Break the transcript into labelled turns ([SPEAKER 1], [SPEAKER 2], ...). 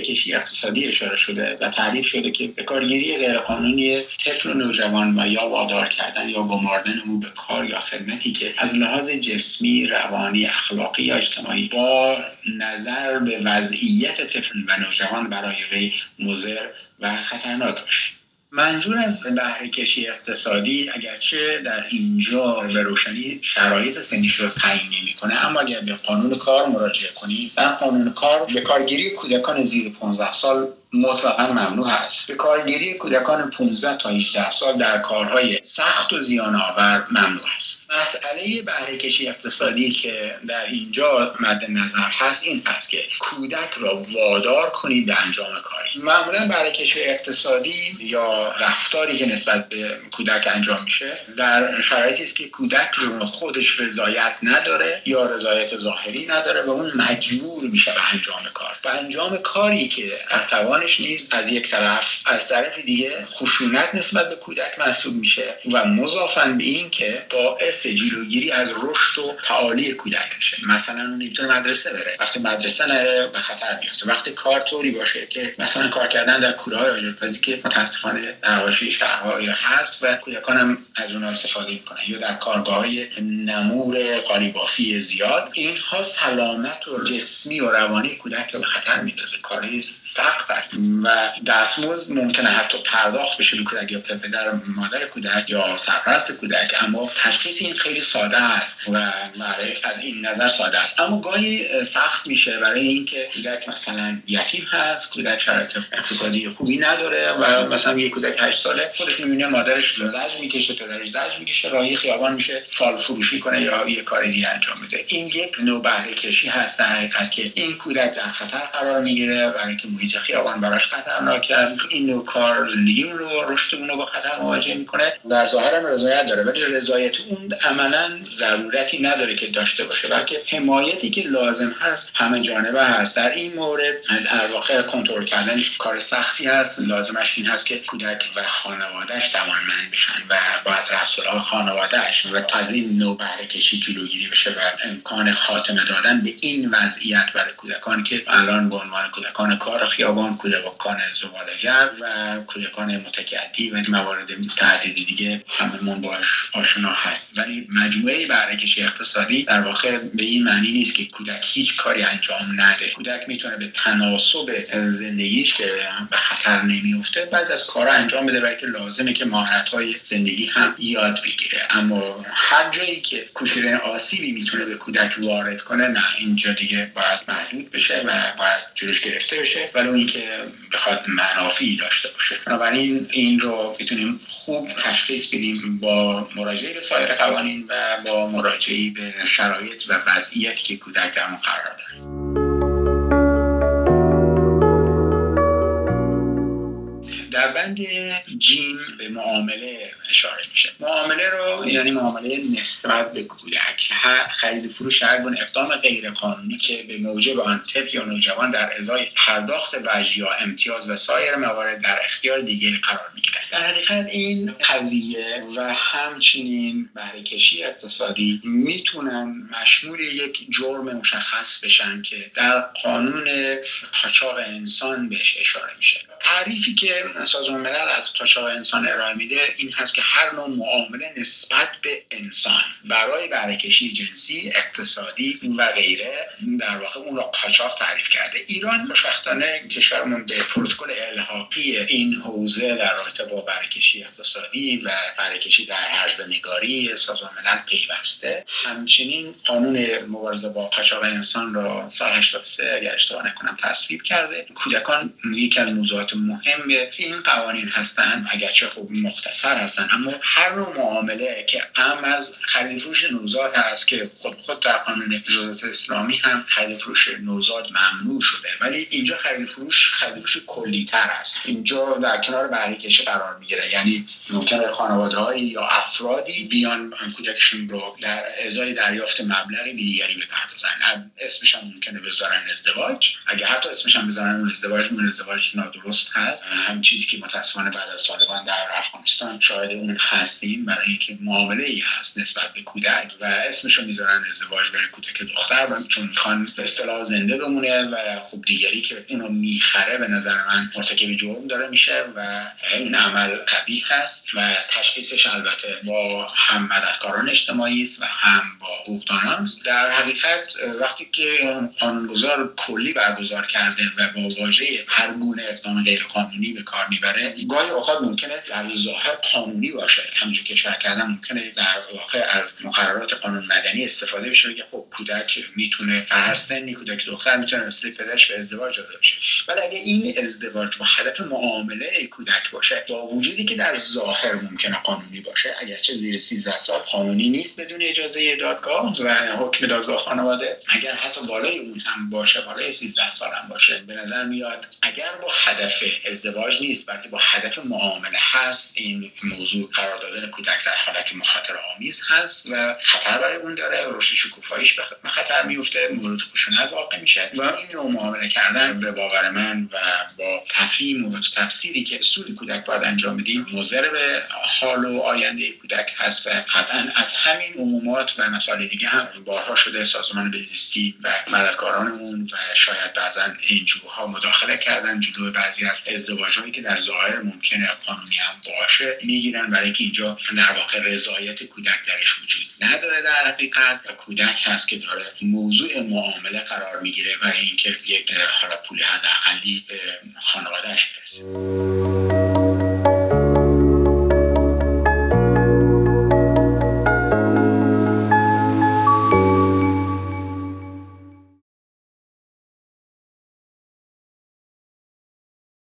[SPEAKER 1] کشی اقتصادی اشاره شده و تعریف شده که به کارگیری غیرقانونی طفل و نوجوان و یا وادار کردن یا گماردن او به کار یا خدمتی که از لحاظ جسمی روانی اخلاقی یا اجتماعی با نظر به وضعیت طفل و نوجوان برای وی مضر و خطرناک باشه. منظور از بهره کشی اقتصادی اگرچه در اینجا به روشنی شرایط سنیش رو تعیین نمی‌کنه اما اگر به قانون کار مراجعه کنید در قانون کار به کارگیری کودکان زیر 15 سال مطلقا ممنوع هست به کارگیری کودکان 15 تا 18 سال در کارهای سخت و زیان آور ممنوع است. مسئله بهره کشی اقتصادی که در اینجا مد نظر هست این است که کودک را وادار کنید به انجام کاری. معمولا بهره کشی اقتصادی یا رفتاری که نسبت به کودک انجام میشه در شرایطی است که کودک خودش رضایت نداره یا رضایت ظاهری نداره و اون مجبور میشه به انجام کار. و انجام کاری که توانش نیست از یک طرف از طرف دیگه خشونت نسبت به کودک محسوب میشه و مضافن به این که باعث باعث جلوگیری از رشد و تعالی کودک میشه. مثلا اون نمی‌تونه مدرسه بره. وقتی مدرسه نره به خطر میفته وقتی کار طوری باشه که مثلا کار کردن در کوره های آجرپزی که متاسفانه در حاشیه شهرها هست و کودکان هم از اونها استفاده می‌کنن یا در کارگاه های نمور قالیبافی زیاد اینها سلامت و جسمی و روانی کودک رو به خطر میندازه. کاری سخت است. و دستمزد ممکنه حتی پرداخت بشه به کودک یا پدر مادر کودک یا سرپرست کودک. اما تشخیص این خیلی ساده است و از این نظر ساده است. اما گاهی سخت میشه برای اینکه کودک مثلا یتیم هست کودک شرایط اقتصادی خوبی نداره و مثلا یک کودک 8 ساله خودش می‌بینه مادرش زج می‌کشه پدرش زج می‌کشه راهی خیابان میشه فال فروشی کنه یا یه کار دیگه انجام بده. این یک نوع بهره کشی هست در حقیقت که این کودک در خطر قرار می‌گیره برای اینکه محیط خیابان براش خطرناک است. این نوع کار زندگی رو رشد رو با خطر مواجه می‌کنه در ظاهر هم رضایت داره. ولی رضایت اون عملا ضرورتی نداره که داشته باشه بلکه حمایتی که لازم هست همه جانبه هست. در این مورد در واقع کنترل کردنش کار سختی هست. لازمش این هست که کودک و خانوادهش توانمند بشن و باید رفتارها خانوادهش و از این نوع کشی جلوگیری بشه و امکان خاتمه دادن به این وضعیت برای کودکان که الان به عنوان کودکان کار خیابان کودکان زبالهگر و کودکان متکدی و موارد تعدیدی دیگه هممون باش آشنا هست. ولی مجموعه بهرهکشی اقتصادی در واقع به این معنی نیست که کودک هیچ کاری انجام نده. کودک می‌تونه به تناسب زندگیش که به خطر نمیفته بعضی از کارها انجام بده برای که لازمه که مهارت های زندگی هم یاد بگیره. اما هر جایی که کوچکترین آسیبی می‌تونه به کودک وارد کنه نه اینجا دیگه باید محدود بشه و باید جلوش گرفته بشه ولی اینکه بخواد منافعی داشته باشه. بنابراین این رو می‌تونیم خوب تشخیص بدیم با مراجعه به سایر و با مراجعه به شرایط و وضعیتی که کودک در قرار داره در بند جیم به معامله اشاره میشه. معامله رو یعنی معامله نسبت به کودک. خرید فروش هر گونه اقدام غیر قانونی که به موجب آن طفل یا نوجوان در ازای پرداخت وجه یا امتیاز و سایر موارد در اختیار دیگه قرار می‌گیره در حقیقت این قضیه و همچنین بهره کشی اقتصادی می‌تونن مشمول یک جرم مشخص بشن که در قانون قاچاق انسان بهش اشاره میشه. تعریفی که سازمان ملل از قاچاق انسان ارائه میده این هست که هر نوع معامله نسبت به انسان برای برکشی جنسی اقتصادی و غیره در واقع اون را قاچاق تعریف کرده. ایران خوشبختانه کشورمون به پروتکل الحاقی این حوزه در رابطه با برکشی اقتصادی و برکشی در نگاری سازمان ملل پیوسته. همچنین قانون مبارزه با قاچاق انسان را سال 83 اگر اشتباه نکنم تصویب کرده. کودکان یکی از موضوعات مهم این قوانین هستند اگرچه خوب مختصر هستن اما هر نوع معامله که هم از خرید فروش نوزاد هست که خود خود در قانون جزات اسلامی هم خرید فروش نوزاد ممنوع شده ولی اینجا خرید فروش خرید فروش کلی تر است اینجا در کنار بهره کشی قرار می‌گیره. یعنی ممکنه خانواده یا افرادی بیان کودکشون رو در ازای دریافت مبلغی دیگری بپردازن. اسمش هم ممکنه بذارن ازدواج. اگه حتی اسمش هم بذارن اون ازدواج اون ازدواج نادرست هست. چیزی که متاسفانه بعد از طالبان در افغانستان شاهد اون هستیم برای اینکه معامله ای هست نسبت به کودک و اسمشو می‌ذارن ازدواج برای کودک دختر و چون می‌خوان به اصطلاح زنده بمونه و خب دیگری که اینو می‌خره به نظر من مرتکب جرم داره میشه و این عمل قبیح هست و تشخیصش البته با هم مددکاران اجتماعی است و هم با حقوقدانان در حقیقت وقتی که قانونگذار کلی برگزار کرده و با واژه هر گونه اقدام غیرقانونی به کار می‌بره گاهی اوقات ممکنه در ظاهر قانونی باشه. همونجور که شرح کردم ممکنه در واقع از مقررات قانون مدنی استفاده بشه بگه خب کودک می‌تونه هر سنی کودک دختر می‌تونه مثل پدرش به ازدواج داده بشه. ولی اگه این ازدواج با هدف معامله کودک باشه با وجودی که در ظاهر ممکنه قانونی باشه اگرچه زیر 13 سال قانونی نیست بدون اجازه دادگاه و حکم دادگاه خانواده اگر حتی بالای اون هم باشه بالای 13 سال هم باشه به نظر میاد اگر با هدف ازدواج نیست بلکه با هدف معامله هست این موضوع قرار دادن کودک در حالت مخاطر آمیز هست و خطر برای اون داره. رشد شکوفاییش به خطر میفته مورد خشونت واقع میشه. و این نوع معامله کردن به باور من و با تفهیم و تفسیری که اصول کودک باید انجام بدیم مضر به حال و آینده کودک هست و قطعا از همین عمومات و مسائل دیگه هم بارها شده. سازمان بهزیستی و مددکارانمون و شاید بعضا انجوها مداخله کردن جلو بعضی از ازدواجهایی که در ظاهر ممکنه قانونی هم باشه. می‌گیرن برای اینکه اینجا در واقع رضایت کودک درش وجود نداره در حقیقت و کودک هست که داره موضوع معامله قرار می‌گیره و اینکه یک حالا پول حداقلی به خانوادهش برسه.